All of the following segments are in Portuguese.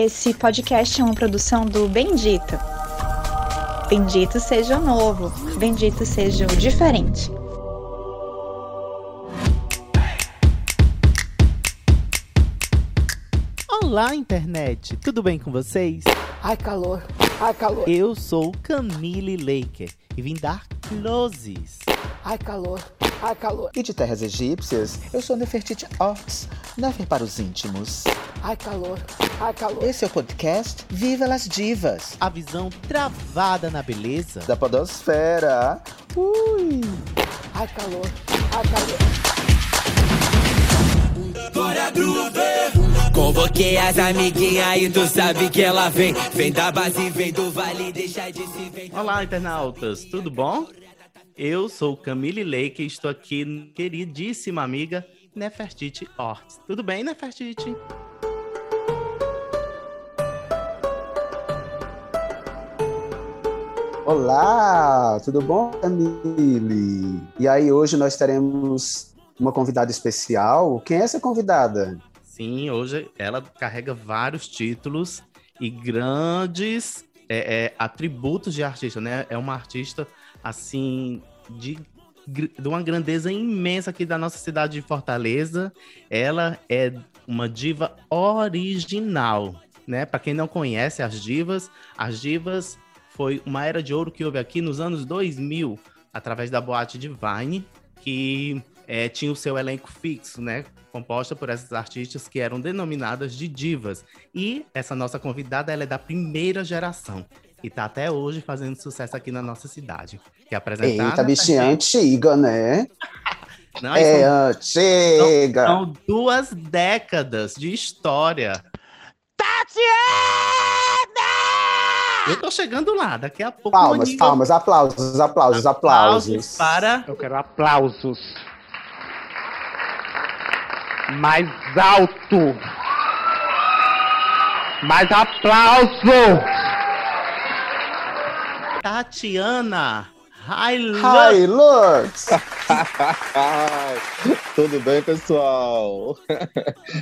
Esse podcast é uma produção do Bendito. Bendito seja o novo, bendito seja o diferente. Olá, internet! Tudo bem com vocês? Ai, calor! Ai, calor! Eu sou Camille Laker e vim dar closes. Ai, calor! Ai, calor! E de terras egípcias, eu sou Nefertiti Ox, Nefer para os íntimos. Ai, calor! Ai, calor! Esse é o podcast Viva las Divas. A visão travada na beleza da podosfera. Ui! Ai, calor! Ai, calor! Bora groove! Convoquei as amiguinhas e tu sabe que ela vem. Vem da base, vem do vale, deixa de se ver. Olá, internautas, tudo bom? Eu sou Camille Leite e estou aqui, queridíssima amiga Nefertiti Ortiz. Tudo bem, Nefertiti? Olá, tudo bom, Camille? E aí, hoje nós teremos uma convidada especial. Quem é essa convidada? Sim, hoje ela carrega vários títulos e grandes é, é, atributos de artista, né? É uma artista, assim, de, de uma grandeza imensa aqui da nossa cidade de Fortaleza. Ela é uma diva original, né? Para quem não conhece as divas, as divas foi uma era de ouro que houve aqui nos anos 2000, através da boate Divine, que é, tinha o seu elenco fixo, né? Composta por essas artistas que eram denominadas de divas. E essa nossa convidada, ela é da primeira geração. E tá até hoje fazendo sucesso aqui na nossa cidade. Que é apresentada... Eita, bichinha antiga, né? Não, é são, antiga! São, são duas décadas de história. Tatiana! Eu tô chegando lá, daqui a pouco. Palmas, Maninho... palmas, aplausos, aplausos, aplausos. Aplausos para. Eu quero aplausos. Mais alto. Mais aplauso. Tatiana Hilux. Hilux. Tudo bem, pessoal?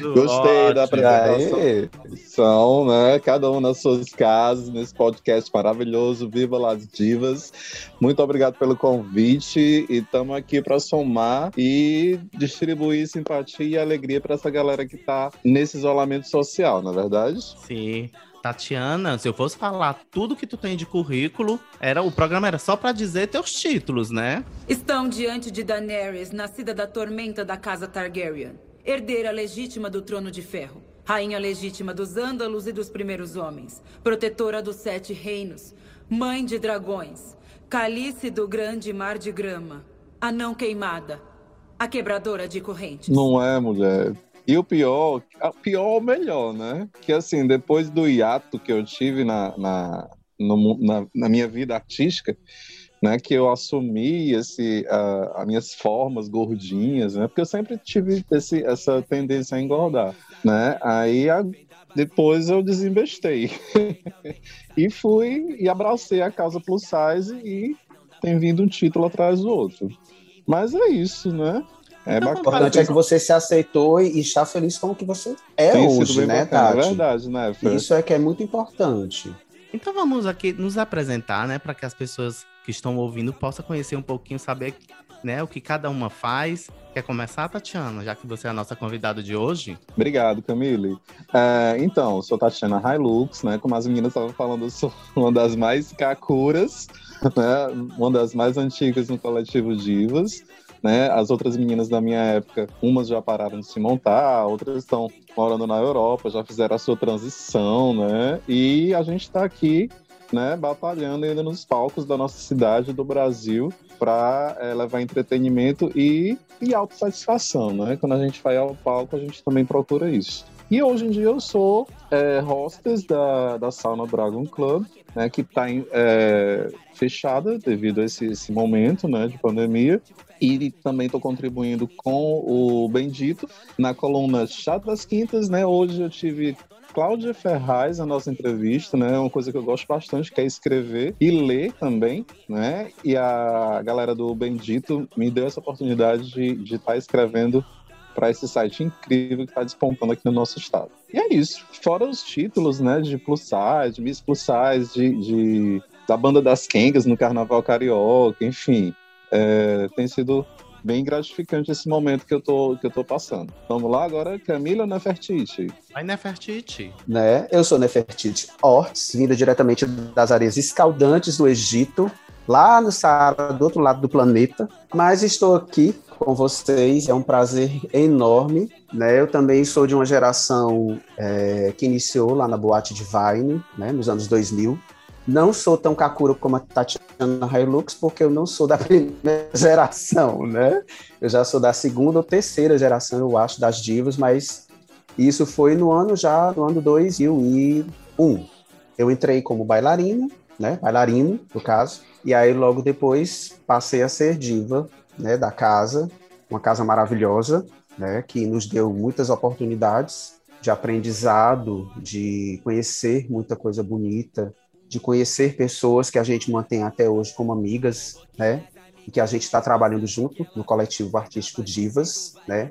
Tudo Gostei ótimo. da apresentação, né? Cada um nas suas casas, nesse podcast maravilhoso, Viva las Divas. Muito obrigado pelo convite e estamos aqui para somar e distribuir simpatia e alegria para essa galera que está nesse isolamento social, não é verdade? Sim. Tatiana, se eu fosse falar tudo que tu tem de currículo, era o programa era só para dizer teus títulos, né? Estão diante de Daenerys, nascida da tormenta da casa Targaryen, herdeira legítima do trono de ferro, rainha legítima dos Ândalos e dos primeiros homens, protetora dos sete reinos, mãe de dragões, calice do grande mar de grama, a não queimada, a quebradora de correntes. Não é, mulher. E o pior, o pior o melhor, né? Que assim, depois do hiato que eu tive na, na, no, na, na, minha vida artística, né? Que eu assumi esse, uh, as minhas formas gordinhas, né? Porque eu sempre tive esse, essa tendência a engordar, né? Aí a, depois eu desinvestei. e fui e abracei a causa plus size e tem vindo um título atrás do outro. Mas é isso, né? É então, O importante é que você se aceitou e está feliz com o que você é Tem hoje, né, bacana, Tati? É verdade, né, Fer? Isso é que é muito importante. Então vamos aqui nos apresentar, né, para que as pessoas que estão ouvindo possam conhecer um pouquinho, saber né, o que cada uma faz. Quer começar, Tatiana, já que você é a nossa convidada de hoje? Obrigado, Camille. É, então, sou Tatiana Hilux, né? Como as meninas estavam falando, eu sou uma das mais kakuras, né? Uma das mais antigas no coletivo Divas. Né? As outras meninas da minha época, umas já pararam de se montar, outras estão morando na Europa, já fizeram a sua transição, né? E a gente está aqui, né, batalhando ainda nos palcos da nossa cidade, do Brasil, para é, levar entretenimento e, e autossatisfação, né? Quando a gente vai ao palco, a gente também procura isso. E hoje em dia eu sou é, hostess da, da Sauna Dragon Club, né, que está é, fechada devido a esse, esse momento né, de pandemia. E também estou contribuindo com o Bendito na coluna Chá das Quintas. Né? Hoje eu tive Cláudia Ferraz, a nossa entrevista, né? Uma coisa que eu gosto bastante, que é escrever e ler também, né? E a galera do Bendito me deu essa oportunidade de estar tá escrevendo para esse site incrível que está despontando aqui no nosso estado. E é isso. Fora os títulos, né, de plus size, de Miss Plus Size, de, de da banda das Kengas no Carnaval Carioca, enfim. É, tem sido bem gratificante esse momento que eu tô, que eu tô passando. Vamos lá agora, Camila Nefertiti. Vai Nefertiti. Né? Eu sou Nefertiti Ortiz, vinda diretamente das areias escaldantes do Egito, lá no Saara, do outro lado do planeta. Mas estou aqui com vocês, é um prazer enorme. Né? Eu também sou de uma geração é, que iniciou lá na Boate Divine, né, nos anos 2000. Não sou tão Kakura como a Tatiana Hilux, porque eu não sou da primeira geração, né? Eu já sou da segunda ou terceira geração, eu acho, das divas, mas isso foi no ano já, no ano 2001. Eu entrei como bailarina, né? Bailarino, no caso, e aí logo depois passei a ser diva, né, da casa, uma casa maravilhosa, né, que nos deu muitas oportunidades de aprendizado, de conhecer muita coisa bonita, de conhecer pessoas que a gente mantém até hoje como amigas, né? E que a gente está trabalhando junto no coletivo artístico Divas, né?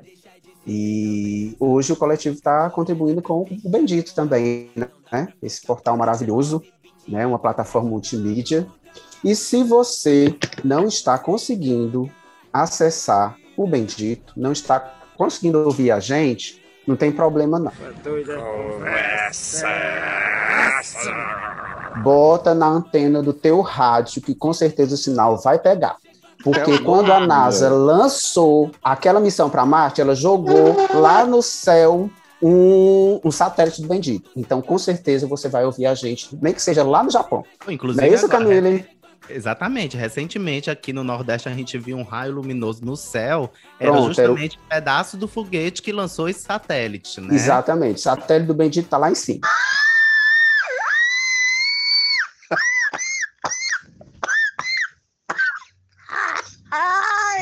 E hoje o coletivo está contribuindo com o Bendito também, né? Esse portal maravilhoso, né? Uma plataforma multimídia. E se você não está conseguindo acessar o Bendito, não está conseguindo ouvir a gente, não tem problema não. Conversa bota na antena do teu rádio, que com certeza o sinal vai pegar. Porque é quando a NASA lançou aquela missão para Marte, ela jogou lá no céu um, um, satélite do Bendito. Então, com certeza, você vai ouvir a gente, nem que seja lá no Japão. Inclusive, Não é isso, Camille? Exatamente. Recentemente, aqui no Nordeste, a gente viu um raio luminoso no céu. Era Pronto, justamente era o... um pedaço do foguete que lançou esse satélite, né? Exatamente. O satélite do Bendito está lá em cima.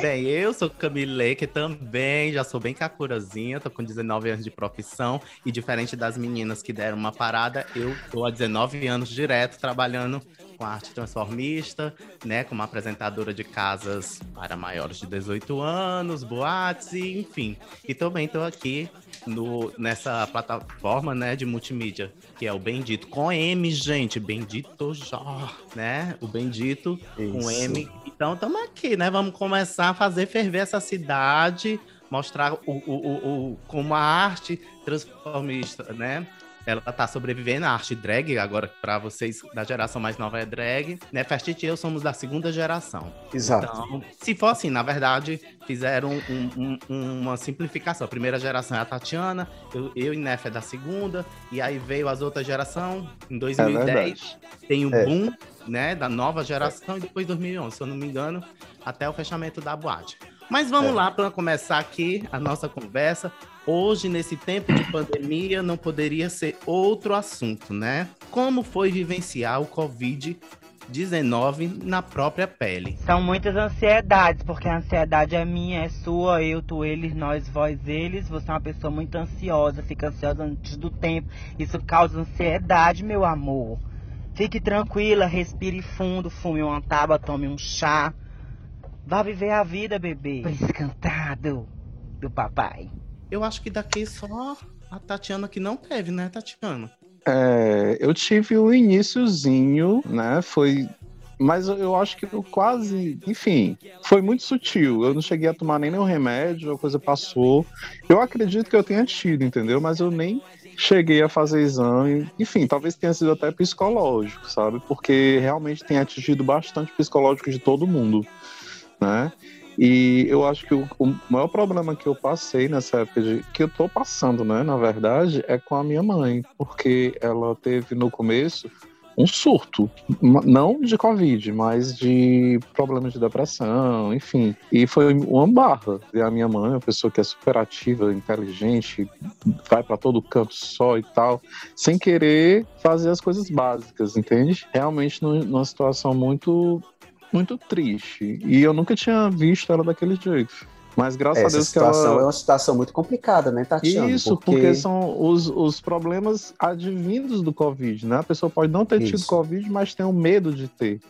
Bem, eu sou Camille, que também já sou bem cacurazinha, tô com 19 anos de profissão e diferente das meninas que deram uma parada, eu tô há 19 anos direto trabalhando com arte transformista, né, como apresentadora de casas para maiores de 18 anos, boates enfim. E também estou aqui no, nessa plataforma, né, de multimídia, que é o Bendito com M, gente, Bendito já, né? O Bendito Isso. com M então estamos aqui, né? Vamos começar a fazer ferver essa cidade, mostrar o, o, o, o como a arte transformista, né? Ela tá sobrevivendo, a arte drag, agora para vocês da geração mais nova é drag, né? Festit e eu somos da segunda geração. Exato. Então, se for assim, na verdade, fizeram um, um, uma simplificação. A primeira geração é a Tatiana, eu, eu e Nef é da segunda, e aí veio as outras gerações, em 2010, é tem o é. boom, né, da nova geração, e depois 2011, se eu não me engano, até o fechamento da boate. Mas vamos é. lá para começar aqui a nossa conversa. Hoje, nesse tempo de pandemia, não poderia ser outro assunto, né? Como foi vivenciar o Covid-19 na própria pele? São muitas ansiedades, porque a ansiedade é minha, é sua, eu, tu, eles, nós, vós, eles. Você é uma pessoa muito ansiosa, fica ansiosa antes do tempo. Isso causa ansiedade, meu amor. Fique tranquila, respire fundo, fume uma tábua, tome um chá. Vá viver a vida, bebê. Cantado do papai. Eu acho que daqui só a Tatiana que não teve, né, Tatiana? É, eu tive o iníciozinho, né? Foi. Mas eu acho que eu quase. Enfim, foi muito sutil. Eu não cheguei a tomar nem nenhum remédio, a coisa passou. Eu acredito que eu tenha tido, entendeu? Mas eu nem cheguei a fazer exame. Enfim, talvez tenha sido até psicológico, sabe? Porque realmente tem atingido bastante psicológico de todo mundo né? E eu acho que o, o, maior problema que eu passei nessa época, de, que eu tô passando, né, na verdade, é com a minha mãe, porque ela teve no começo um surto, não de Covid, mas de problemas de depressão, enfim. E foi uma barra. E a minha mãe, uma pessoa que é super ativa, inteligente, vai para todo canto só e tal, sem querer fazer as coisas básicas, entende? Realmente numa situação muito muito triste. E eu nunca tinha visto ela daquele jeito. Mas graças Essa a Deus que ela. situação é uma situação muito complicada, né, Tatiana? Isso, porque, porque são os, os problemas advindos do Covid, né? A pessoa pode não ter Isso. tido Covid, mas tem o medo de ter,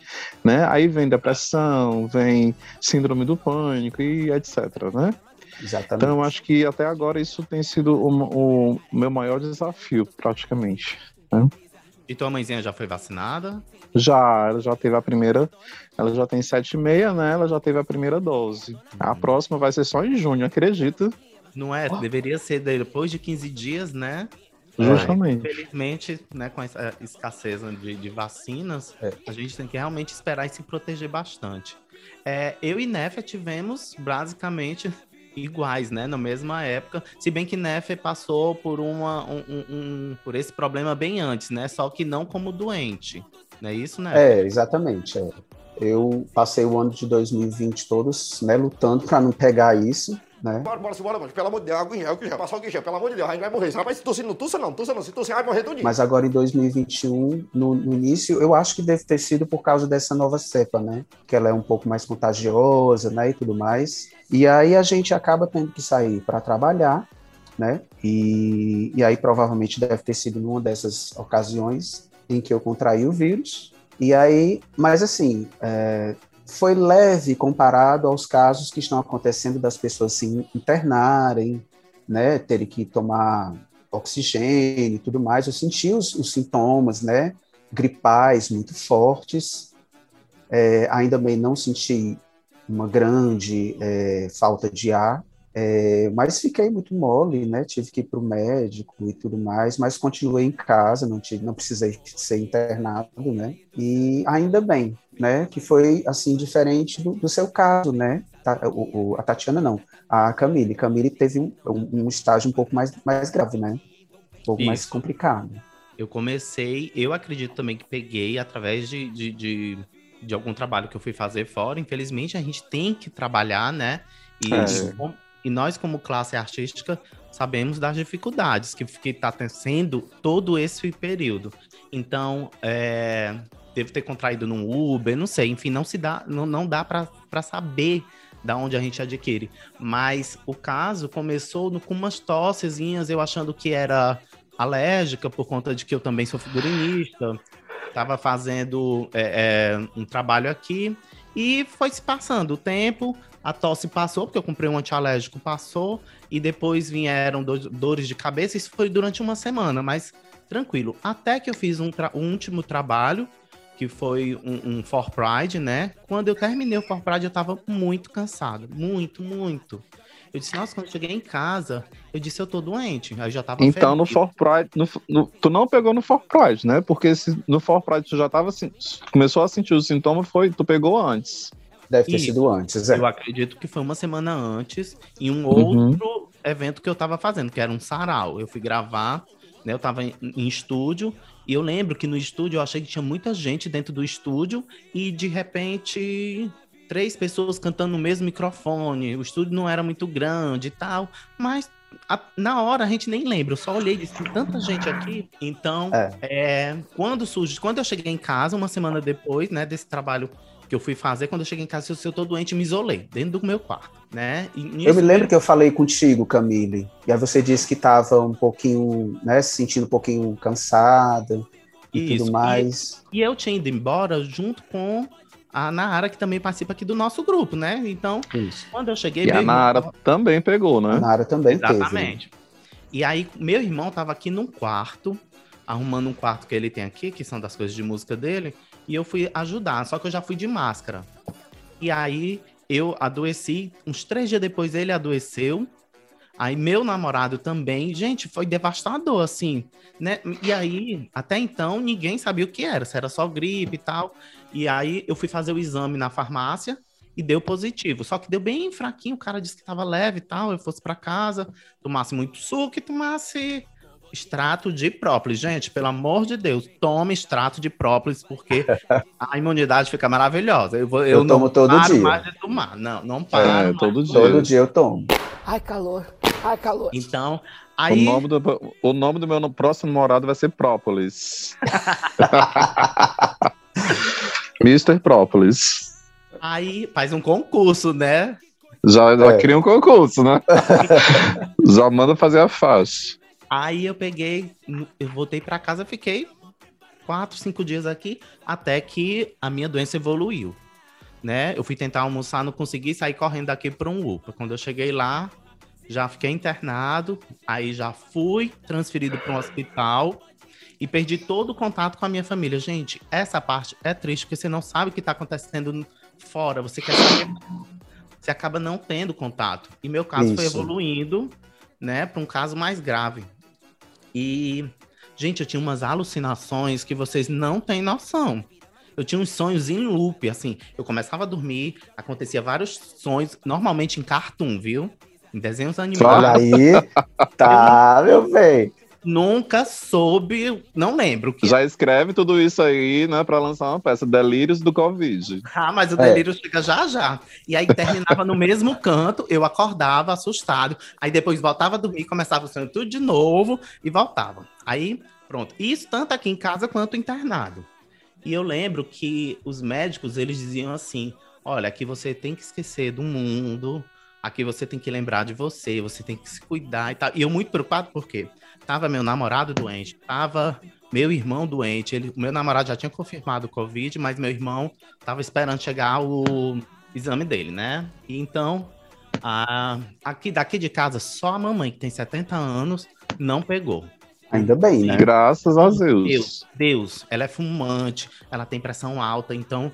né? Aí vem depressão, vem síndrome do pânico e etc, né? Exatamente. Então, acho que até agora isso tem sido o, o meu maior desafio, praticamente. né? E tua mãezinha já foi vacinada? Já, ela já teve a primeira, ela já tem sete e meia, né? Ela já teve a primeira dose. A próxima vai ser só em junho, acredita? Não é? Deveria ser depois de 15 dias, né? Justamente. Infelizmente, né, com essa escassez de, de vacinas, É. a gente tem que realmente esperar e se proteger bastante. É, eu e Nefe tivemos basicamente iguais, né, na mesma época, se bem que Nefe passou por uma, um, um- um- por esse problema bem antes, né, só que não como doente, não é isso, né? É, exatamente. é. Eu passei o ano de 2020 todos, né, lutando para não pegar isso, né? Bora, bora, bora, mano. Pelo amor de Deus, água em gel, que gel. Passar o gel, pelo amor de Deus, a gente vai morrer. Rapaz, se tossir, não tussa não, tussa não. Se tossir, vai morrer tudinho. Mas agora em 2021, no, no início, eu acho que deve ter sido por causa dessa nova cepa, né? Que ela é um pouco mais contagiosa, né, e tudo mais. E aí a gente acaba tendo que sair para trabalhar, né? E, e aí provavelmente deve ter sido numa dessas ocasiões em que eu contraí o vírus. E aí, mas assim, é, foi leve comparado aos casos que estão acontecendo das pessoas se internarem, né, terem que tomar oxigênio e tudo mais. Eu senti os, os sintomas, né, gripais muito fortes. É, ainda bem não senti uma grande é, falta de ar, é, mas fiquei muito mole, né? Tive que ir para o médico e tudo mais, mas continuei em casa, não tive, não precisei ser internado, né? E ainda bem, né? Que foi assim diferente do, do seu caso, né? Ta- o- o- a Tatiana não, a Camille. Camille teve um, um, estágio um pouco mais, mais grave, né? Um pouco mais Isso. complicado. Eu comecei, eu acredito também que peguei através de, de, de, de algum trabalho que eu fui fazer fora. Infelizmente, a gente tem que trabalhar, né? E, É. e nós, como classe artística, sabemos das dificuldades que, que está sendo todo esse período. Então, é, devo ter contraído num Uber, não sei, enfim, não se dá, não, não dá para saber da onde a gente adquire. Mas o caso começou no- com umas tossezinhas, eu achando que era alérgica por conta de que eu também sou figurinista, estava fazendo é, é, um trabalho aqui e foi se passando o tempo, a tosse passou, porque eu comprei um antialérgico, passou, e depois vieram do- dores de cabeça, isso foi durante uma semana, mas tranquilo. Até que eu fiz um, um último trabalho, que foi um, um For Pride, né? Quando eu terminei o For Pride, eu tava muito cansado, muito, muito. Eu disse, nossa, quando eu cheguei em casa, eu disse, eu tô doente. Aí eu já tava Então, no. For Pride, no- no- tu não pegou no For Pride, né? Porque se no For Pride tu já tava assim, começou a sentir os sintomas, foi, tu pegou antes. Deve ter Isso. sido antes, é. Eu acredito que foi uma semana antes, em um Uhum. outro evento que eu tava fazendo, que era um sarau. Eu fui gravar, né? Eu tava em, em estúdio, e eu lembro que no estúdio eu achei que tinha muita gente dentro do estúdio, e de repente três pessoas cantando no mesmo microfone. O estúdio não era muito grande e tal, mas a- na hora a gente nem lembra. Eu só olhei e disse, tanta gente aqui. Então, É. é, quando surge, quando eu cheguei em casa, uma semana depois, né, desse trabalho que eu fui fazer, quando eu cheguei em casa, eu, eu tô doente, me isolei dentro do meu quarto, né? E Eu me lembro que eu falei contigo, Camille, e aí você disse que estava um pouquinho, né, se sentindo um pouquinho cansada e Isso, tudo mais. E eu tinha ido embora junto com a Nara, que também participa aqui do nosso grupo, né? Então, Isso. quando eu cheguei, E a irmão Nara tava- também pegou, né? A Nara também teve. Exatamente. E aí, meu irmão tava aqui num quarto, arrumando um quarto que ele tem aqui, que são das coisas de música dele, e eu fui ajudar, só que eu já fui de máscara. E aí, eu adoeci, uns três dias depois ele adoeceu, aí meu namorado também, gente, foi devastador, assim, né? E aí, até então, ninguém sabia o que era, se era só gripe e tal. E aí, eu fui fazer o exame na farmácia, e deu positivo. Só que deu bem fraquinho, o cara disse que tava leve e tal, eu fosse para casa, tomasse muito suco e tomasse extrato de própolis. Gente, pelo amor de Deus, tome extrato de própolis, porque a imunidade fica maravilhosa. Eu, vou, eu, Eu não tomo todo paro dia. mais de tomar. Não, não paro. É, mais. todo dia. Todo dia eu tomo. Ai, calor. Ai, calor. Então, O aí, nome, do, o nome do meu próximo namorado vai ser Própolis. Mr. Própolis. aí faz um concurso, né? Já, já É. cria um concurso, né? já manda fazer a faixa. Aí eu peguei, eu voltei para casa, fiquei quatro, cinco dias aqui, até que a minha doença evoluiu, né? Eu fui tentar almoçar, não consegui sair correndo daqui para um UPA. Quando eu cheguei lá, já fiquei internado, aí já fui transferido para um hospital e perdi todo o contato com a minha família. Gente, essa parte é triste porque você não sabe o que está acontecendo fora, você quer saber, você acaba não tendo contato. E meu caso foi Isso. evoluindo, né, para um caso mais grave. E gente, eu tinha umas alucinações que vocês não têm noção. Eu tinha uns sonhos em loop, assim. Eu começava a dormir, acontecia vários sonhos, normalmente em cartoon, viu? Em desenhos Olha animados. aí. Tá, meu bem. Nunca soube, não lembro. Que... Já escreve tudo isso aí, né, pra lançar uma peça, Delírios do Covid. Ah, mas o É. delírio chega já já. E aí terminava no mesmo canto, eu acordava assustado. Aí depois voltava a dormir, começava o sonho tudo de novo e voltava. Aí, pronto. Isso tanto aqui em casa quanto internado. E eu lembro que os médicos, eles diziam assim: olha, aqui você tem que esquecer do mundo, aqui você tem que lembrar de você, você tem que se cuidar e tal. E eu muito preocupado porque tava meu namorado doente, tava meu irmão doente. Ele, o meu namorado já tinha confirmado o Covid, mas meu irmão tava esperando chegar o exame dele, né? E então, a, aqui daqui de casa, só a mamãe, que tem 70 anos, não pegou. Ainda bem, né? Graças a Deus. Deus, Deus, ela é fumante, ela tem pressão alta, então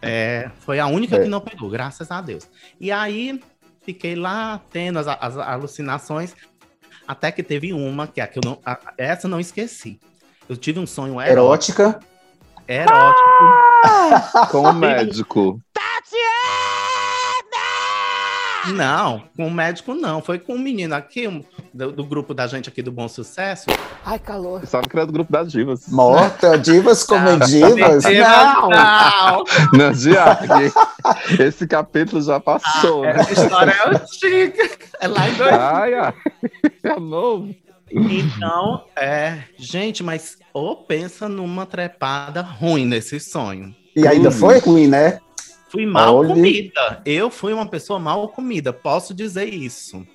é, foi a única É. que não pegou, graças a Deus. E aí fiquei lá tendo as, as alucinações, até que teve uma, que é a que eu não, a- essa eu não esqueci. Eu tive um sonho erótico. Erótica. erótico. Com o médico. Não, com o médico não. Foi com um menino aqui, um- do, do grupo da gente aqui do Bom Sucesso. Ai, calor. Sabe que era do grupo das divas. Morta, divas comedivas? Não. não. Não, Diag. Esse capítulo já passou, né? Essa história é antiga. É lá em dois Ai, ai. É novo. Então, é. Gente, mas ou pensa numa trepada ruim nesse sonho. E ainda foi ruim, né? Fui mal Olha. comida. Eu fui uma pessoa mal comida, posso dizer isso.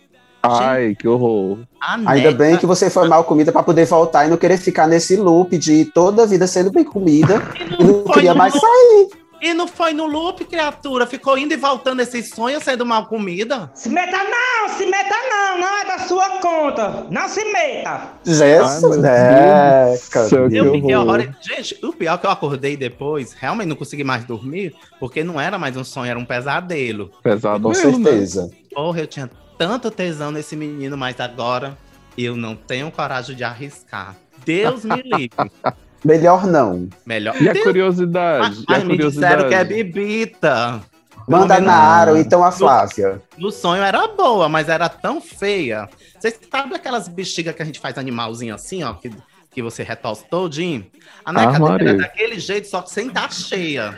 Ai, que horror. Ainda neta- bem que você foi mal comida para poder voltar e não querer ficar nesse loop de toda a vida sendo bem comida e não foi queria no mais sair. E não foi no loop, criatura. Ficou indo e voltando esse sonho sendo mal comida. Se meta não, se meta não, não é da sua conta. Não se meta. Jesus, né? Que Eu fiquei horror. Gente, o pior é que eu acordei depois, realmente não consegui mais dormir, porque não era mais um sonho, era um pesadelo. Pesado Com certeza. Porra, eu tinha tanto tesão nesse menino, mas agora eu não tenho coragem de arriscar. Deus me livre. Melhor não. Melhor. E a curiosidade? Mas, e a me disseram que é curiosidade? bebita. Manda na Aro, então a Flávia. No sonho era boa, mas era tão feia. Vocês sabem aquelas bexigas que a gente faz animalzinho assim, ó, que, que você retorce todinho? A neca dele Maria. era daquele jeito, só que sem estar cheia.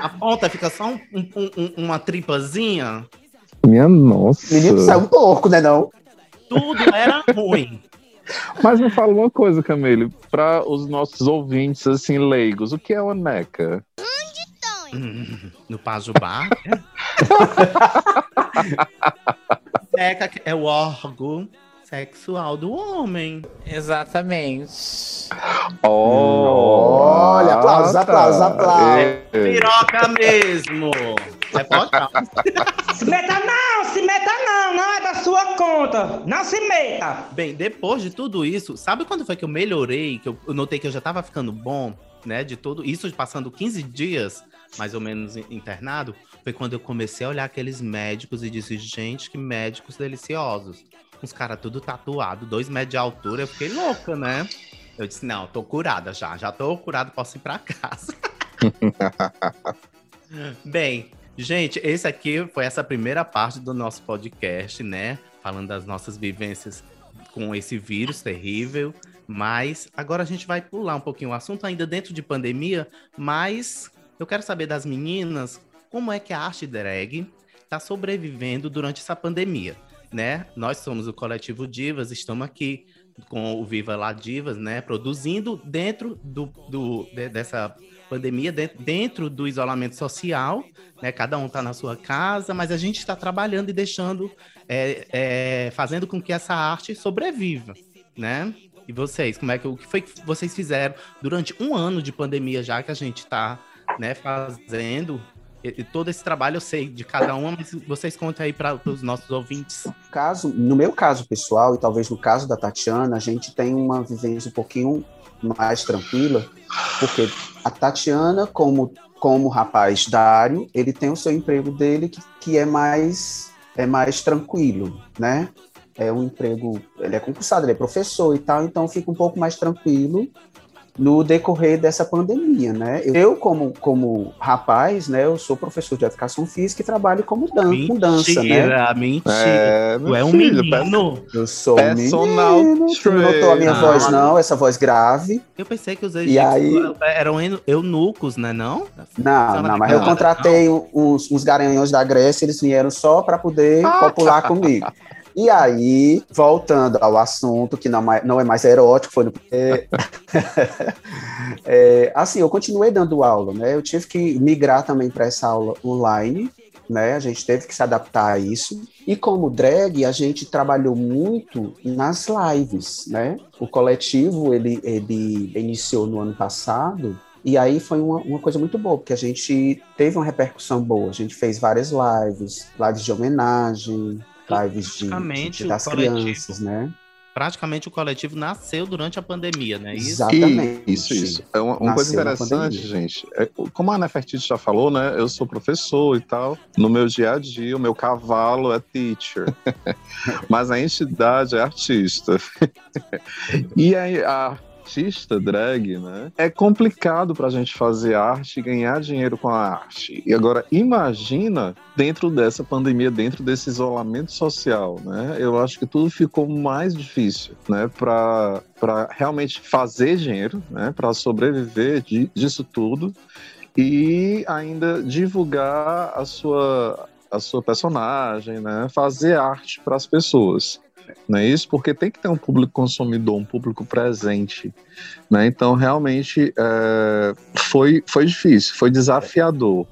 A ponta fica só um- um- um- uma tripazinha. Minha nossa. Menino, é um porco, né não? Tudo era ruim. Mas me fala uma coisa, Camille, para os nossos ouvintes assim leigos, o que é uma neca? Hum, no Pajubá. Neca é o órgão sexual do homem. Exatamente. Olha, aplausos, aplausos, aplausos. É. Piroca mesmo. É botar. Se conta. Não se meta. Bem, depois de tudo isso, sabe quando foi que eu melhorei? Que eu notei que eu já tava ficando bom, né? De tudo isso, passando 15 dias, mais ou menos, in- internado. Foi quando eu comecei a olhar aqueles médicos e disse, gente, que médicos deliciosos. Uns caras tudo tatuado, dois metros de altura. Eu fiquei louca, né? Eu disse, não, tô curada já. Já tô curada, posso ir pra casa. Bem, gente, esse aqui foi essa primeira parte do nosso podcast, né? Falando das nossas vivências com esse vírus terrível. Mas agora a gente vai pular um pouquinho o assunto, ainda dentro de pandemia. Mas eu quero saber das meninas como é que a arte drag está sobrevivendo durante essa pandemia, né? Nós somos o coletivo Divas, estamos aqui com o Viva Lá Divas, né? Produzindo dentro do, do- de- dessa pandemia, dentro, do isolamento social, né? Cada um está na sua casa, mas a gente está trabalhando e deixando, é, é, fazendo com que essa arte sobreviva, né? E vocês, como é que o que foi que vocês fizeram durante um ano de pandemia já que a gente está, né, fazendo e- todo esse trabalho eu sei de cada uma, mas vocês contem aí para os nossos ouvintes. caso, no meu caso pessoal, e talvez no caso da Tatiana, a gente tem uma vivência um pouquinho mais tranquila, porque a Tatiana, como, como rapaz Dário, ele tem o seu emprego dele que, que é mais é mais tranquilo, né? É um emprego, ele é concursado, ele é professor e tal, então fica um pouco mais tranquilo no decorrer dessa pandemia, né? Eu, como, como rapaz, né, eu sou professor de educação física e trabalho como dan com dança, né? Mentira, mentira. É, Tu é um filho, menino. Eu sou Personal menino, tu não notou a minha trainer. voz não, essa voz grave. Eu pensei que os E aí- egípcios eram eu- eunucos, né? Não? Não, não, mas eu Não. contratei uns, uns garanhões da Grécia, eles vieram só para poder copular comigo. E aí, voltando ao assunto, que não, é mais erótico, foi no. é, é, assim, eu continuei dando aula, né? Eu tive que migrar também para essa aula online, né? A gente teve que se adaptar a isso. E como drag, a gente trabalhou muito nas lives, né? O coletivo, ele, ele iniciou no ano passado, e aí foi uma, uma coisa muito boa, porque a gente teve uma repercussão boa. A gente fez várias lives, lives de homenagem, lives de, Praticamente de- o das coletivo. crianças, né? Praticamente o coletivo nasceu durante a pandemia, né? Isso. Exatamente. Isso, isso. É uma, uma coisa interessante, gente. é, como a Nefertiti já falou, né? Eu sou professor e tal. No meu dia a dia, o meu cavalo é teacher. Mas a entidade é artista. e aí, a artista drag, né? É complicado pra gente fazer arte e ganhar dinheiro com a arte. E agora, imagina dentro dessa pandemia, dentro desse isolamento social, né? Eu acho que tudo ficou mais difícil, né? Para para realmente fazer dinheiro, né? Para sobreviver de- disso tudo e ainda divulgar a sua a sua personagem, né? Fazer arte para as pessoas. Não é isso? Porque tem que ter um público consumidor, um público presente. Né? Então, realmente, é, foi, foi difícil, foi desafiador.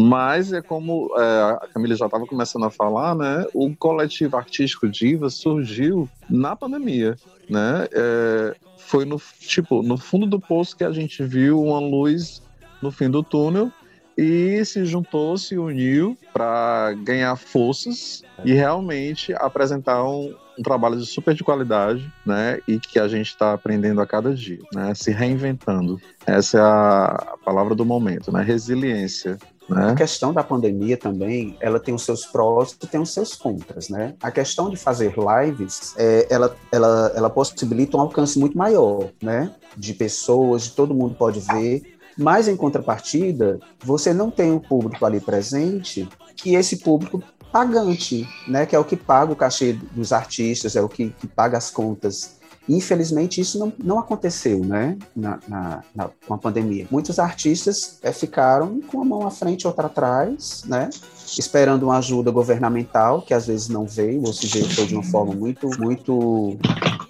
Mas é como é, a Camila já estava começando a falar, né? O coletivo artístico Divas surgiu na pandemia, né? É, foi no tipo no fundo do poço que a gente viu uma luz no fim do túnel e se juntou, se uniu para ganhar forças e realmente apresentar um, um trabalho de super de qualidade, né? E que a gente está aprendendo a cada dia, né? Se reinventando. Essa é a, a palavra do momento, né? Resiliência. A Né? questão da pandemia também, ela tem os seus prós e tem os seus contras, né? A questão de fazer lives, é, ela, ela, ela possibilita um alcance muito maior, né? De pessoas, de todo mundo pode ver. Mas, em contrapartida, você não tem o público ali presente, que esse público pagante, né? Que é o que paga o cachê dos artistas, é o que, que paga as contas Infelizmente, isso não, não aconteceu, né, na, na, na- com a pandemia. Muitos artistas eh, ficaram com a mão à frente outra atrás, né, esperando uma ajuda governamental, que às vezes não veio, ou se veio de uma forma muito, muito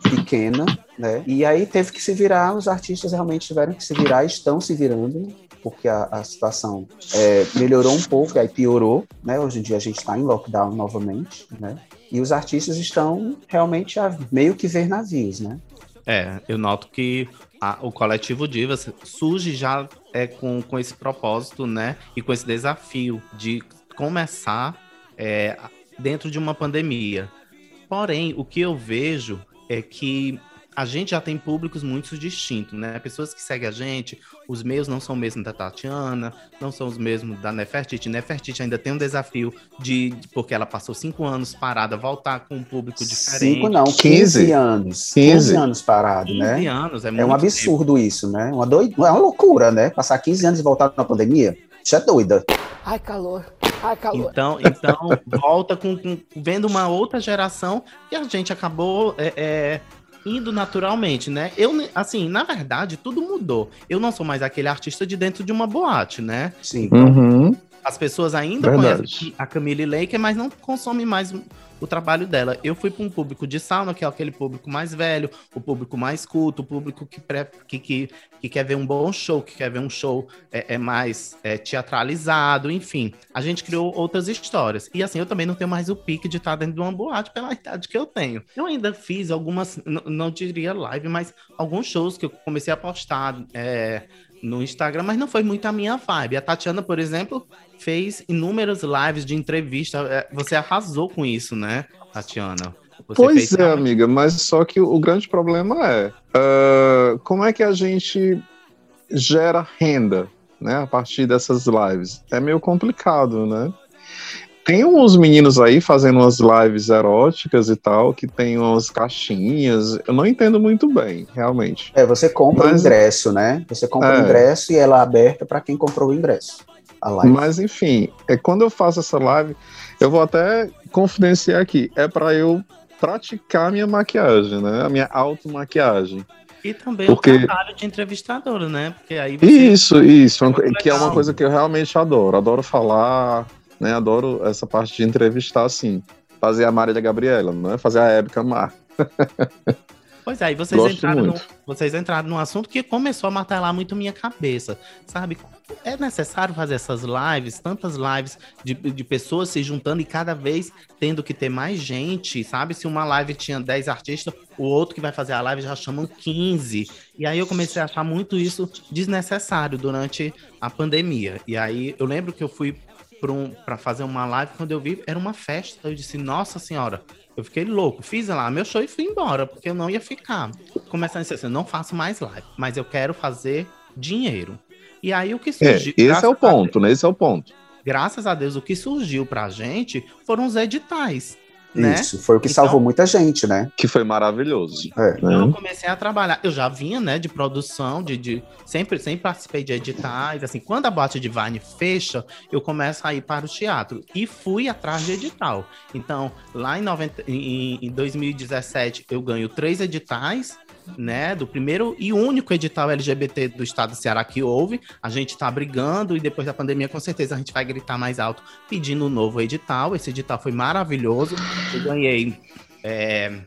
pequena, né, e aí teve que se virar, os artistas realmente tiveram que se virar, estão se virando, porque a, a situação eh, melhorou um pouco, aí piorou, né, hoje em dia a gente está em lockdown novamente, né, e os artistas estão realmente a meio que ver navios, né? É, eu noto que a- o coletivo Divas surge já é, com, com esse propósito, né? E com esse desafio de começar é, dentro de uma pandemia. Porém, o que eu vejo é que a gente já tem públicos muito distintos, né? Pessoas que seguem a gente, os meus não são o mesmo da Tatiana, não são os mesmos da Nefertiti. Nefertiti ainda tem um desafio de, de- porque ela passou cinco anos parada, voltar com um público diferente. Cinco não, 15, 15 anos. 15. 15 anos parado, 15 né? anos, é, É um absurdo isso, né? Uma doid... É uma loucura, né? Passar 15 anos e voltar na pandemia. Isso é doida. Ai, calor. Ai, calor. Então, então volta com, com- vendo uma outra geração e a gente acabou é, é, indo naturalmente, né? Eu, assim, na verdade, tudo mudou. Eu não sou mais aquele artista de dentro de uma boate, né? Sim. Uhum. As pessoas ainda Verdade. conhecem a Camille Laker, mas não consomem mais o trabalho dela. Eu fui para um público de sauna, que é aquele público mais velho, o público mais culto, o público que, pré, que, que, que quer ver um bom show, que quer ver um show é, é mais é, teatralizado, enfim. A gente criou outras histórias. E assim, eu também não tenho mais o pique de estar dentro de uma boate pela idade que eu tenho. Eu ainda fiz algumas, não diria live, mas alguns shows que eu comecei a postar. É, no Instagram, mas não foi muito a minha vibe. A Tatiana, por exemplo, fez inúmeras lives de entrevista. É, você arrasou com isso, né, Tatiana? Você pois é, amiga, mas só que o grande problema é uh, como é que a gente gera renda né, a partir dessas lives? É meio complicado, né? Tem uns meninos aí fazendo umas lives eróticas e tal, que tem umas caixinhas. Eu não entendo muito bem, realmente. É, você compra Mas, o ingresso, né? Você compra é, o ingresso e ela é aberta para quem comprou o ingresso. Mas enfim, é quando eu faço essa live, eu vou até confidenciar aqui. É para eu praticar minha maquiagem, né? A minha automaquiagem. E também Porque... o trabalho de entrevistador, né? Porque aí você... Isso, isso, é que é uma coisa que eu realmente adoro. Adoro falar, né? Adoro essa parte de entrevistar, assim. Fazer a Marília Gabriela, não é fazer a Ébica Mar. Pois é, e vocês entraram, no, vocês entraram num assunto que começou a martelar muito minha cabeça, sabe? É necessário fazer essas lives, tantas lives de, de pessoas se juntando e cada vez tendo que ter mais gente, sabe? Se uma live tinha 10 artistas, o outro que vai fazer a live já chamam 15. E aí eu comecei a achar muito isso desnecessário durante a pandemia. E aí eu lembro que eu fui para um, fazer uma live, quando eu vi, era uma festa. Eu disse, nossa senhora, eu fiquei louco. Fiz lá meu show e fui embora, porque eu não ia ficar. Começando a dizer assim, eu não faço mais live, mas eu quero fazer dinheiro. E aí o que surgiu. É, esse é o ponto, né? Esse é o ponto. Graças a Deus, o que surgiu pra gente foram os editais. Né? Isso, foi o que então, salvou muita gente, né? Que foi maravilhoso. É. Então eu comecei a trabalhar. Eu já vinha, né, de produção, de, de sempre, sempre participei de editais. Assim, quando a boate de Vine fecha, eu começo a ir para o teatro. E fui atrás de edital. Então, lá em, 90, em, em 2017, eu ganho três editais né, do primeiro e único edital LGBT do estado do Ceará que houve. A gente está brigando e depois da pandemia, com certeza, a gente vai gritar mais alto pedindo um novo edital. Esse edital foi maravilhoso. Eu ganhei é,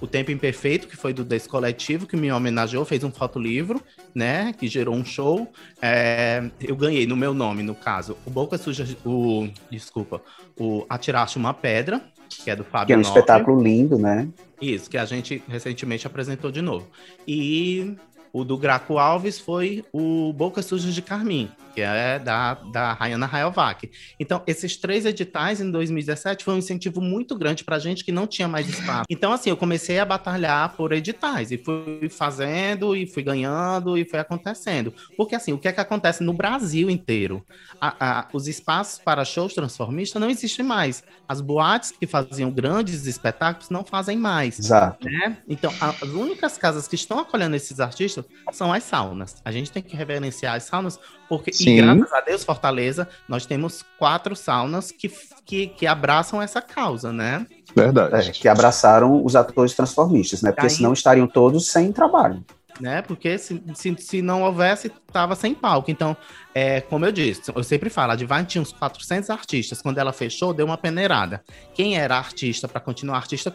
o Tempo Imperfeito, que foi do Desse Coletivo, que me homenageou, fez um fotolivro, né, que gerou um show. É, eu ganhei no meu nome, no caso, o Boca Suja, o, desculpa, o Atiraste Uma Pedra, que é do Fábio Que é um espetáculo lindo, né? Isso, que a gente recentemente apresentou de novo. E o do Graco Alves foi o Boca Sujas de Carmim, que é da, da Rayana Rayovac. Então, esses três editais em 2017 foi um incentivo muito grande para a gente que não tinha mais espaço. Então, assim, eu comecei a batalhar por editais e fui fazendo e fui ganhando e foi acontecendo. Porque, assim, o que é que acontece no Brasil inteiro? A, a, os espaços para shows transformistas não existem mais. As boates que faziam grandes espetáculos não fazem mais. Exato. Né? Então, as únicas casas que estão acolhendo esses artistas são as saunas. A gente tem que reverenciar as saunas, porque, Sim. e graças a Deus, Fortaleza, nós temos quatro saunas que, que, que abraçam essa causa, né? Verdade. É, que abraçaram os atores transformistas, né? Porque Aí... senão estariam todos sem trabalho. Né? Porque se, se, se não houvesse, estava sem palco. Então, é, como eu disse, eu sempre falo, a Divine tinha uns 400 artistas. Quando ela fechou, deu uma peneirada. Quem era artista para continuar artista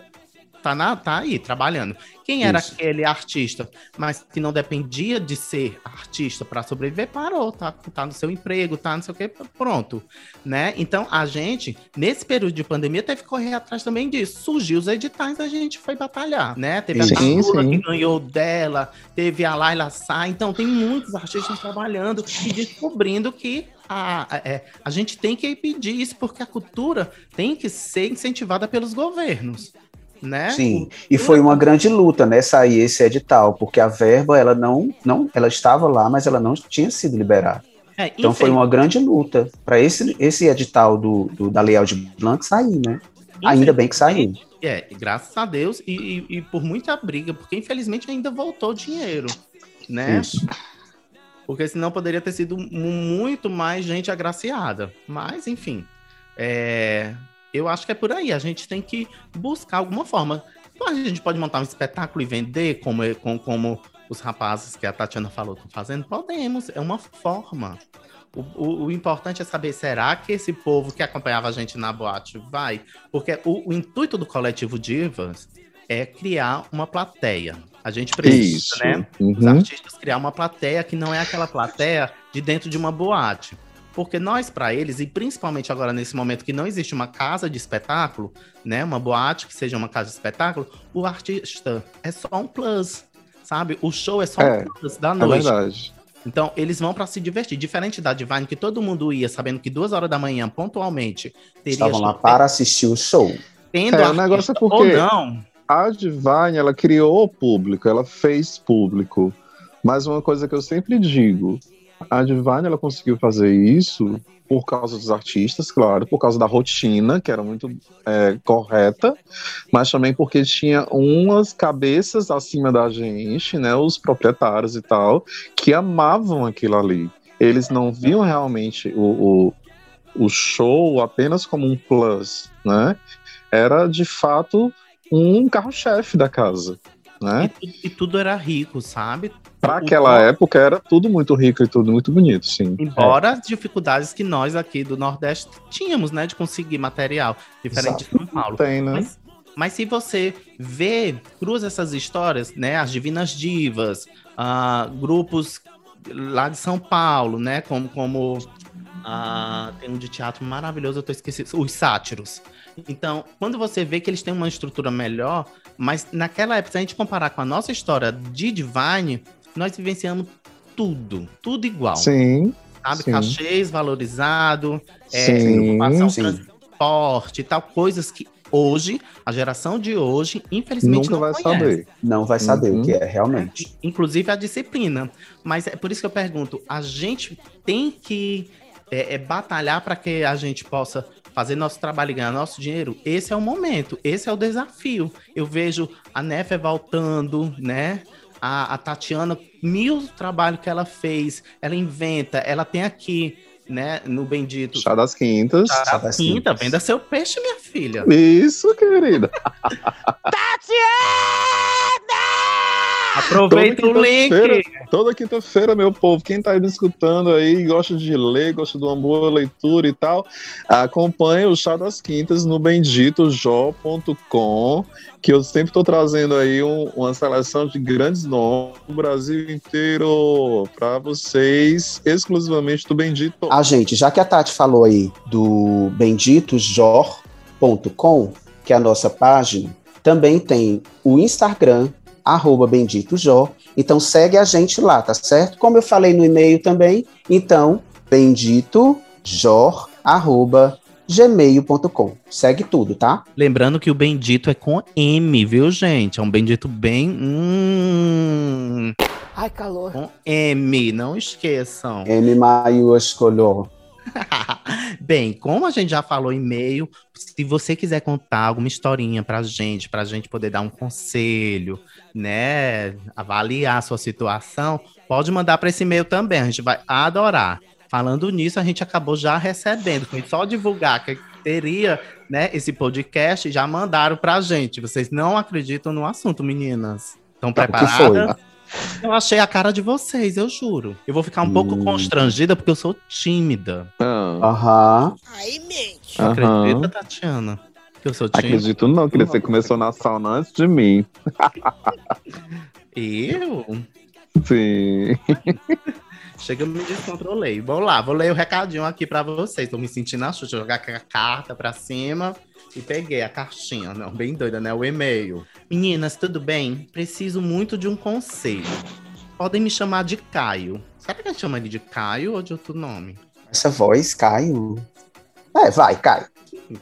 tá, na, tá aí trabalhando. Quem era Isso. aquele artista, mas que não dependia de ser artista para sobreviver, parou, tá, tá no seu emprego, tá não sei o que, pronto, né? Então a gente, nesse período de pandemia, teve que correr atrás também disso. Surgiu os editais, a gente foi batalhar, né? Teve sim, a Tazula que ganhou dela, teve a Laila Sá, então tem muitos artistas trabalhando e descobrindo que a, a, é, a gente tem que pedir isso porque a cultura tem que ser incentivada pelos governos né? Sim, e foi uma grande luta, né, sair esse edital, porque a verba, ela não, não, ela estava lá, mas ela não tinha sido liberada. É, então foi uma grande luta para esse, esse edital do, do, da Lei de Blanc sair, né? Ainda bem que saiu. É, graças a Deus e, e, e, por muita briga, porque infelizmente ainda voltou dinheiro, né? Isso. Porque senão poderia ter sido muito mais gente agraciada. Mas, enfim, é, eu acho que é por aí. A gente tem que buscar alguma forma. Então, a gente pode montar um espetáculo e vender como, como, como os rapazes que a Tatiana falou estão fazendo? Podemos, é uma forma. O, o, o, importante é saber, será que esse povo que acompanhava a gente na boate vai? Porque o, o intuito do coletivo Divas é criar uma plateia. A gente precisa, Isso. né? Uhum. Os artistas criar uma plateia que não é aquela plateia de dentro de uma boate. Porque nós, para eles, e principalmente agora nesse momento que não existe uma casa de espetáculo, né? Uma boate que seja uma casa de espetáculo, o artista é só um plus, sabe? O show é só é, um plus da é noite. É verdade. Então, eles vão para se divertir. Diferente da Divine, que todo mundo ia sabendo que duas horas da manhã, pontualmente, teria. Estavam lá para assistir o show. Tendo é, o negócio é porque ou não. a Divine, ela criou o público, ela fez público. Mas uma coisa que eu sempre digo, a Divine, ela conseguiu fazer isso por causa dos artistas, claro, por causa da rotina, que era muito é, correta, mas também porque tinha umas cabeças acima da gente, né, os proprietários e tal, que amavam aquilo ali. Eles não viam realmente o, o, o show apenas como um plus, né? Era de fato um carro-chefe da casa. Né? E, e, tudo era rico, sabe? Para aquela época era tudo muito rico e tudo muito bonito, sim. Embora é. as dificuldades que nós aqui do Nordeste tínhamos, né, de conseguir material, diferente Exato. de São Paulo. Tem, né? Mas, mas, se você vê, cruza essas histórias, né, as Divinas Divas, uh, grupos lá de São Paulo, né, como, como uh, tem um de teatro maravilhoso, eu tô esquecendo, os Sátiros. Então, quando você vê que eles têm uma estrutura melhor, mas naquela época, se a gente comparar com a nossa história de Divine, nós vivenciamos tudo, tudo igual. Sim. Sabe, sim. cachês valorizado, é, ocupação, transporte e tal, coisas que hoje, a geração de hoje, infelizmente Nunca não vai conhece. saber. Não vai saber uhum. o que é realmente. Inclusive a disciplina. Mas é por isso que eu pergunto, a gente tem que é, é batalhar para que a gente possa fazer nosso trabalho e ganhar nosso dinheiro, esse é o momento, esse é o desafio. Eu vejo a Nefe voltando, né? a, a Tatiana, mil trabalhos que ela fez, ela inventa, ela tem aqui, né, no Bendito. Chá das Quintas. Chá, Chá das Quintas, venda seu peixe, minha filha. Isso, querida. Tatiana! Aproveita o link. Toda quinta-feira, meu povo, quem tá aí me escutando aí, gosta de ler, gosta de uma boa leitura e tal, acompanhe o Chá das Quintas no benditojó.com, que eu sempre tô trazendo aí um, uma seleção de grandes nomes do Brasil inteiro para vocês, exclusivamente do Bendito. Ah, gente, já que a Tati falou aí do benditojó.com, que é a nossa página, também tem o Instagram arroba Bendito Jó. Então segue a gente lá, tá certo? Como eu falei no e-mail também, então benditojó, arroba gmail.com. Segue tudo, tá? Lembrando que o bendito é com M, viu, gente? É um bendito bem. Hum... Ai, calor. Com M, não esqueçam. M maiúsculo. Bem, como a gente já falou e-mail, se você quiser contar alguma historinha pra gente, pra gente poder dar um conselho, né, avaliar a sua situação, pode mandar para esse e-mail também, a gente vai adorar. Falando nisso, a gente acabou já recebendo, foi só divulgar que teria, né, esse podcast, já mandaram pra gente. Vocês não acreditam no assunto, meninas? Estão preparadas? Eu achei a cara de vocês, eu juro. Eu vou ficar um hum. pouco constrangida porque eu sou tímida. Ah. Aham. Aí mente. Acredita, Tatiana? Que eu sou tímida? Acredito não, que você começou na sauna antes de mim. eu? Sim. Chega, eu me descontrolei. Vamos lá, vou ler o recadinho aqui pra vocês. Tô me sentindo a chuta, jogar a carta pra cima e peguei a cartinha. Não, bem doida, né? O e-mail. Meninas, tudo bem? Preciso muito de um conselho. Podem me chamar de Caio. Será que a gente chama ele de Caio ou de outro nome? Essa voz, Caio. É, vai, Caio.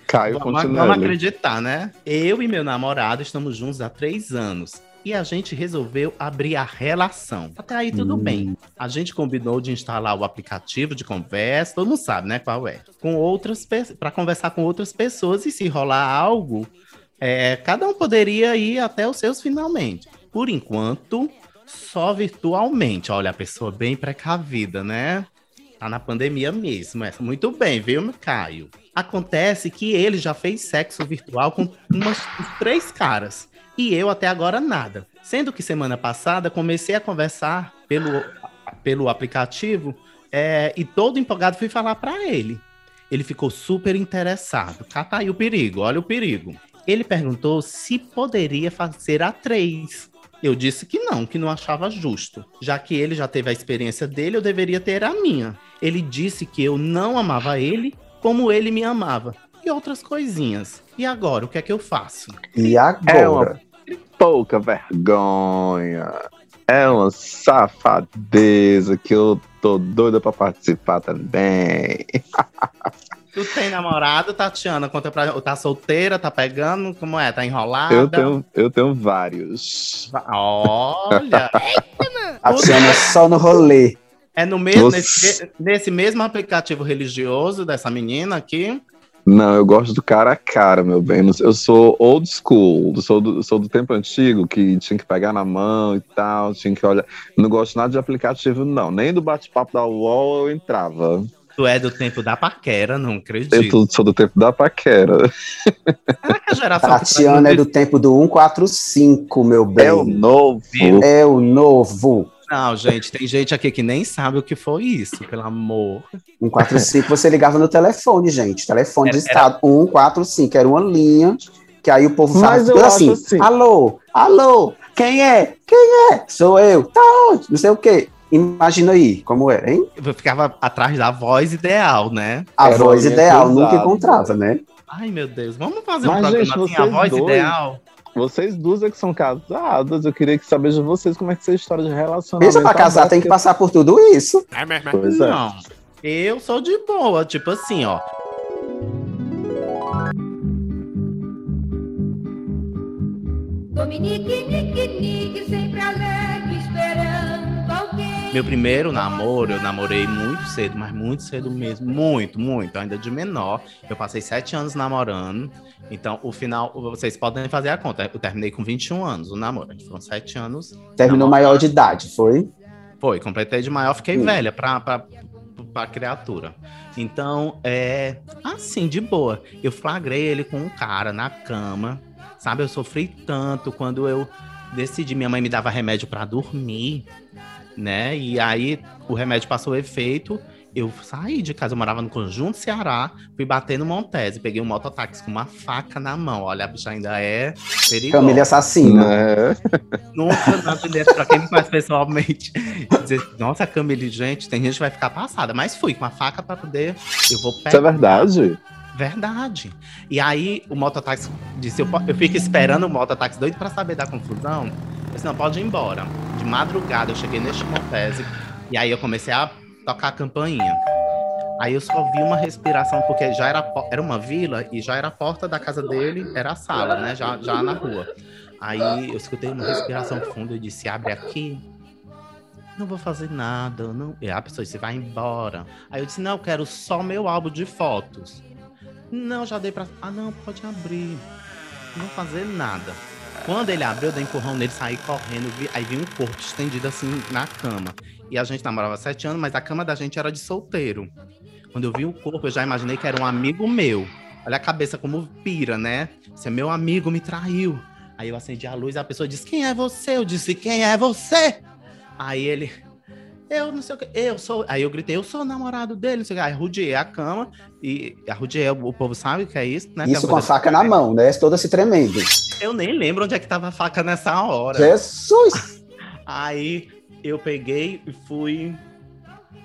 Caio vamos, vamos acreditar, né? Eu e meu namorado estamos juntos há três anos e a gente resolveu abrir a relação. Até aí tudo hum. bem. A gente combinou de instalar o aplicativo de conversa, todo mundo sabe, né, qual é. Com outras para conversar com outras pessoas e se rolar algo, é, cada um poderia ir até os seus finalmente. Por enquanto, só virtualmente. Olha, a pessoa bem precavida, né? Tá na pandemia mesmo. Essa. Muito bem, viu, Caio? Acontece que ele já fez sexo virtual com umas três caras. E eu até agora nada. Sendo que semana passada comecei a conversar pelo, pelo aplicativo é, e todo empolgado fui falar para ele. Ele ficou super interessado. Cá tá aí o perigo, olha o perigo. Ele perguntou se poderia fazer a três. Eu disse que não, que não achava justo. Já que ele já teve a experiência dele, eu deveria ter a minha. Ele disse que eu não amava ele como ele me amava. E outras coisinhas. E agora, o que é que eu faço? E agora? É uma pouca vergonha. É uma safadeza que eu tô doida pra participar também. Tu tem namorado, Tatiana? Conta pra Tá solteira, tá pegando? Como é? Tá enrolada? Eu tenho, eu tenho vários. Olha! Tatiana só no rolê. É no mesmo, nesse, nesse mesmo aplicativo religioso dessa menina aqui? Não, eu gosto do cara a cara, meu bem. Eu sou old school, sou do, sou do tempo antigo, que tinha que pegar na mão e tal, tinha que olhar. Não gosto nada de aplicativo, não. Nem do bate-papo da UOL eu entrava. Tu é do tempo da paquera, não acredito. Eu tô- sou do tempo da paquera. Será que a geração Tatiana é do tempo do 145, meu bem. É o novo. É o novo. Não, gente, tem gente aqui que nem sabe o que foi isso, pelo amor. 145 você ligava no telefone, gente. Telefone de Era- estado 145, era uma linha que aí o povo acho assim, assim- Alô, alô, quem é? Quem é? Sou eu. Tá onde? Não sei o quê. Imagina aí como é, hein? Eu ficava atrás da voz ideal, né? A Era voz ideal cruzada. nunca encontrava, né? Ai, meu Deus, vamos fazer um Mas, programa gente, assim, a voz dois- ideal? Vocês duas é que são casadas, eu queria que saber de vocês como é que é a história de relacionamento. Pensa pra casar, tem que passar por tudo isso. Pois é. Não. Eu sou de boa, tipo assim, ó. Dominique, Nique, Nique, sempre alegre. Meu primeiro namoro, eu namorei muito cedo, mas muito cedo mesmo. Muito, muito. Ainda de menor. Eu passei sete anos namorando. Então, o final, vocês podem fazer a conta. Eu terminei com 21 anos o namoro. Foram sete anos. Terminou namorando. maior de idade, foi? Foi, completei de maior, fiquei Hum. velha pra, pra, pra criatura. Então, é assim, de boa. Eu flagrei ele com um cara na cama, sabe? Eu sofri tanto quando eu decidi. Minha mãe me dava remédio pra dormir, né? E aí o remédio passou efeito. Eu saí de casa, eu morava no Conjunto Ceará, fui bater no Montese, peguei um mototáxi com uma faca na mão. Olha, a bicha ainda é perigosa. Família assassina. É. Nunca na vida, pra quem me conhece pessoalmente, dizer, nossa, Camille, gente, tem gente que vai ficar passada. Mas fui com a faca pra poder. Eu vou pegar. Isso é verdade? Verdade. E aí o mototáxi disse: eu, eu fico esperando o mototáxi doido pra saber da confusão. Disse: não, pode ir embora. De madrugada eu cheguei neste Montese e aí eu comecei a tocar a campainha. Aí eu só vi uma respiração, porque já era, era uma vila e já era a porta da casa dele, era a sala, né? Já, já na rua. Aí eu escutei uma respiração funda e disse: abre aqui. Não vou fazer nada, não. E a pessoa disse: vai embora. Aí eu disse: não, eu quero só meu álbum de fotos. Não, já dei pra. Ah, não, pode abrir. Não fazer nada. Quando ele abriu, eu dei empurrão nele, saí correndo. Vi, aí vi um corpo estendido assim na cama. E a gente namorava sete anos, mas a cama da gente era de solteiro. Quando eu vi o corpo, eu já imaginei que era um amigo meu. Olha a cabeça como pira, né? Você meu amigo me traiu. Aí eu acendi a luz e a pessoa disse: Quem é você? Eu disse: Quem é você? Aí ele. Eu não sei o que. Eu sou. Aí eu gritei: Eu sou o namorado dele. Não sei o que. Aí arrudiei a cama. E arrudiei. O povo sabe o que é isso, né? Isso com a faca na mão, né? Toda se tremendo. Eu nem lembro onde é que tava a faca nessa hora. Jesus! Aí eu peguei e fui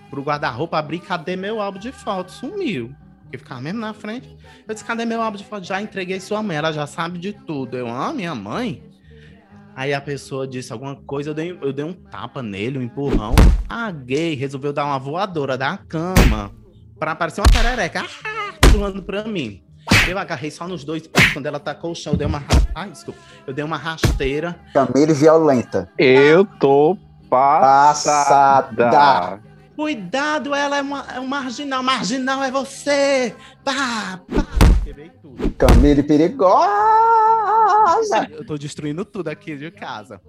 pro guarda-roupa abrir. Cadê meu álbum de fotos? Sumiu. Porque ficava mesmo na frente. Eu disse: Cadê meu álbum de fotos? Já entreguei sua mãe. Ela já sabe de tudo. Eu, ah, minha mãe? Aí a pessoa disse alguma coisa, eu dei, eu dei um tapa nele, um empurrão. A gay resolveu dar uma voadora da cama pra parecer uma perereca. Ah, pulando pra mim. Eu agarrei só nos dois pés. Quando ela tacou o chão, eu dei uma. Ai, desculpa. Eu dei uma rasteira. Camille violenta. Eu tô passada. Passada. Cuidado, ela é, uma, é um marginal. Marginal é você! Pá, pá. Quebrei tudo. Camille perigosa. Eu tô destruindo tudo aqui de casa.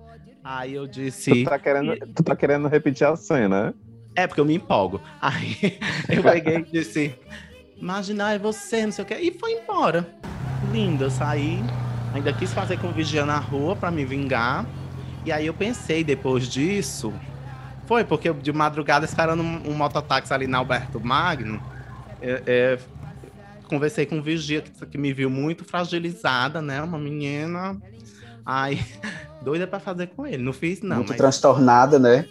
Aí eu Tu disse. tá, querendo, tu tá querendo repetir a cena, né? É, porque eu me empolgo. Aí eu peguei e disse: Marginal é você, não sei o quê. E foi embora. Linda, eu saí. Ainda quis fazer com vigia na rua para me vingar. E aí eu pensei, depois disso, foi porque eu, de madrugada esperando um, um mototáxi ali na Alberto Magno, é, é, conversei com o vigia que, que, me viu muito fragilizada, né? Uma menina. Aí, doida para fazer com ele. Não fiz, não. Muito mas... transtornada, né?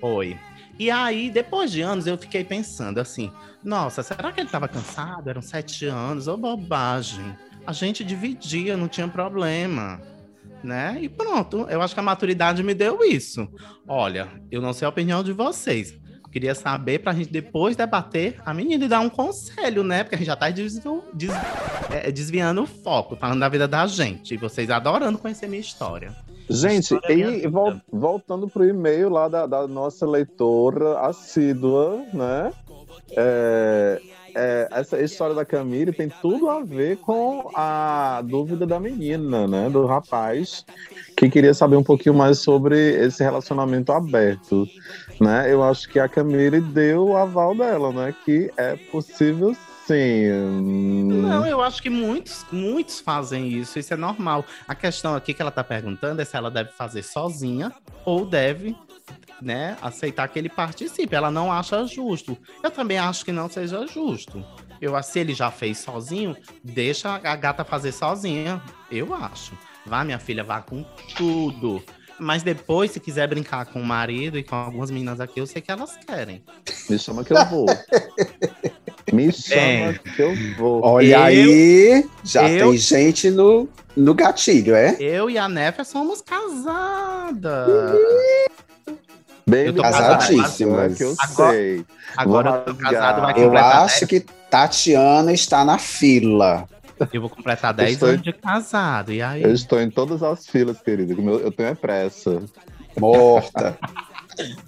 Foi. E aí, depois de anos, eu fiquei pensando assim: nossa, será que ele estava cansado? Eram sete anos, ou bobagem. A gente dividia, não tinha problema. Né? E pronto, eu acho que a maturidade me deu isso. Olha, eu não sei a opinião de vocês. Queria saber para a gente depois debater a menina e dar um conselho, né? Porque a gente já está desviando, des, é, desviando o foco, falando da vida da gente. E vocês adorando conhecer minha história. Gente, e vol voltando pro e-mail lá da, da, nossa leitora assídua, né? É, é, essa história da Camille tem tudo a ver com a dúvida da menina, né? Do rapaz, que queria saber um pouquinho mais sobre esse relacionamento aberto, né? Eu acho que a Camille deu o aval dela, né? Que é possível sim. Não, eu acho que muitos, muitos fazem isso, isso é normal. A questão aqui que ela tá perguntando é se ela deve fazer sozinha ou deve né, aceitar que ele participe. Ela não acha justo. Eu também acho que não seja justo. Eu se ele já fez sozinho, deixa a gata fazer sozinha. Eu acho. Vá, minha filha, vá com tudo. Mas depois, se quiser brincar com o marido e com algumas meninas aqui, eu sei que elas querem. Me chama que eu vou. Me chama é. que eu vou. Olha eu, aí, já eu, tem gente no, no gatilho, é? Eu e a Nefa somos casadas. Bem eu tô casadíssimas. Que eu agora, sei. Agora eu tô casado, vai Eu acho 10. que Tatiana está na fila. Eu vou completar 10 estou... anos de casado, e aí? Eu estou em todas as filas, querido. Eu tenho é pressa. Morta.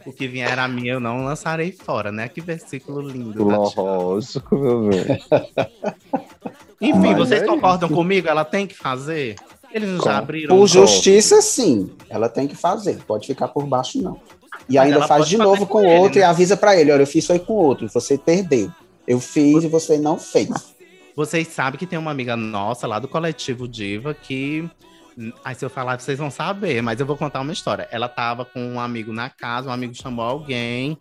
o que vier a mim eu não lançarei fora, né? Que versículo lindo. Lógico, meu bem. Enfim, Mas vocês é concordam isso. comigo? Ela tem que fazer? Eles Com, já abriram. Por justiça, sim. Ela tem que fazer. Pode ficar por baixo, não. E Mas ainda faz de novo com, o outro né? e avisa para ele: olha, eu fiz foi com outro, você perdeu. Eu fiz e você não fez. Vocês sabem que tem uma amiga nossa lá do coletivo Diva que. Aí se eu falar, vocês vão saber, mas eu vou contar uma história. Ela tava com um amigo na casa, um amigo chamou alguém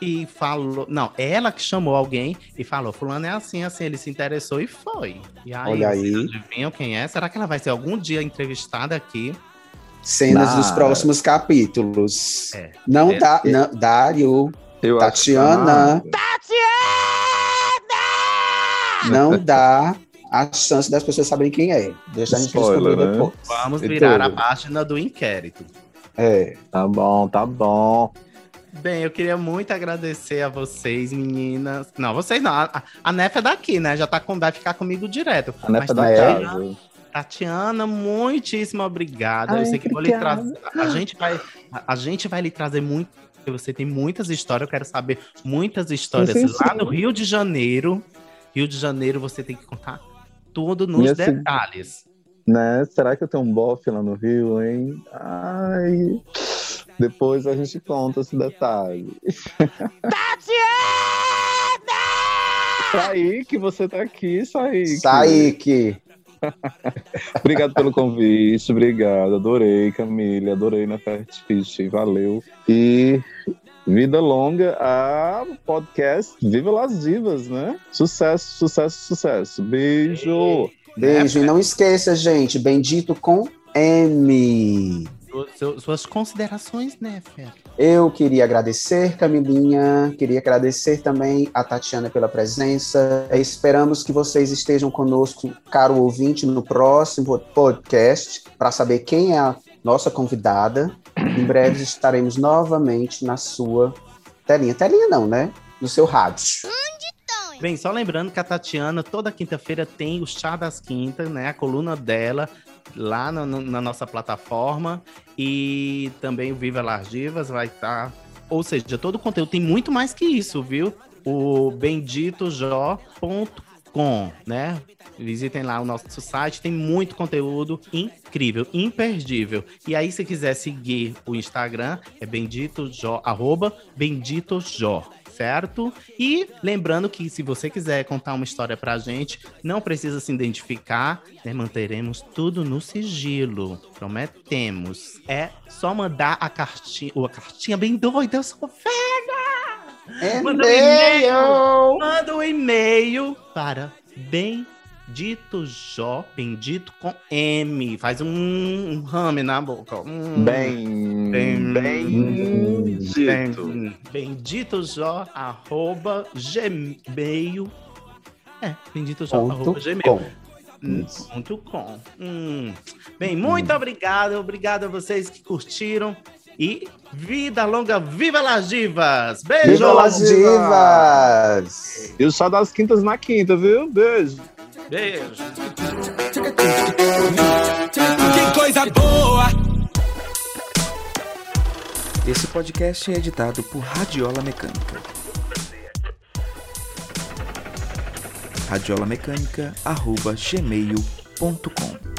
e falou. Não, ela que chamou alguém e falou: Fulano é assim, assim, ele se interessou e foi. E aí, Olha aí. adivinham quem é? Será que ela vai ser algum dia entrevistada aqui? Cenas dos próximos capítulos. É. Não é, dá, é. não, Dário. Eu Tatiana. Tatiana! Não dá a chance das pessoas saberem quem é. Deixa a gente Spoiler, né? depois. Vamos virar a página do inquérito. É. Tá bom, tá bom. Bem, eu queria muito agradecer a vocês, meninas. Não, vocês não. A, a Nefa é daqui, né? Já tá com, vai ficar comigo direto. A Nefa é da casa. Tatiana, muitíssimo obrigada. Ai, eu sei que vou lhe trazer. A gente vai, a, a, gente vai lhe trazer muito. Você tem muitas histórias, eu quero saber muitas histórias sim, sim, lá sim. no Rio de Janeiro. Rio de Janeiro, você tem que contar tudo nos detalhes. Né? Será que eu tenho um bofe lá no Rio, hein? Ai. Depois a gente conta esse detalhe. Tatiana! Saíque, você tá aqui, Saíque. Saíque. Obrigado pelo convite, obrigado. Adorei, Camille, adorei na Fast valeu. E vida longa a podcast Viva las Divas, né? Sucesso, sucesso, sucesso. Beijo. Beijo. E não esqueça, gente, bendito com M suas considerações, né, Fer? Eu queria agradecer, Camilinha, queria agradecer também a Tatiana pela presença. Esperamos que vocês estejam conosco, caro ouvinte, no próximo podcast, para saber quem é a nossa convidada. Em breve estaremos novamente na sua telinha. Telinha não, né? No seu rádio. Bem, só lembrando que a Tatiana toda quinta-feira tem o Chá das Quintas, né? A coluna dela lá no, no, na nossa plataforma e também o Viva Las Divas vai estar. Tá... Ou seja, todo o conteúdo tem muito mais que isso, viu? O benditojó.com, né? Visitem lá o nosso site, tem muito conteúdo incrível, imperdível. E aí, se quiser seguir o Instagram, é benditojó, arroba certo? E lembrando que se você quiser contar uma história pra gente, não precisa se identificar, né? manteremos tudo no sigilo, prometemos. É só mandar a cartinha, ou a cartinha bem doida, eu sou velha! Manda um e-mail! Manda um e-mail para Bendito Jó, bendito com M. Faz um, um rame na boca. Hum. Bem, Bem- bendito. Bem- Bendito Jó, arroba gmail. É, bendito Jó, arroba Ponto gmail. com. Hum, Ponto com. Hum. Bem, muito obrigado. Obrigado a vocês que curtiram. E vida longa, viva las divas! Beijo! Viva las divas! E o só das quintas na quinta, viu? Beijo. Beijo! Que coisa boa! Esse podcast é editado por Radiola Mecânica. radiolamecânica.gmail.com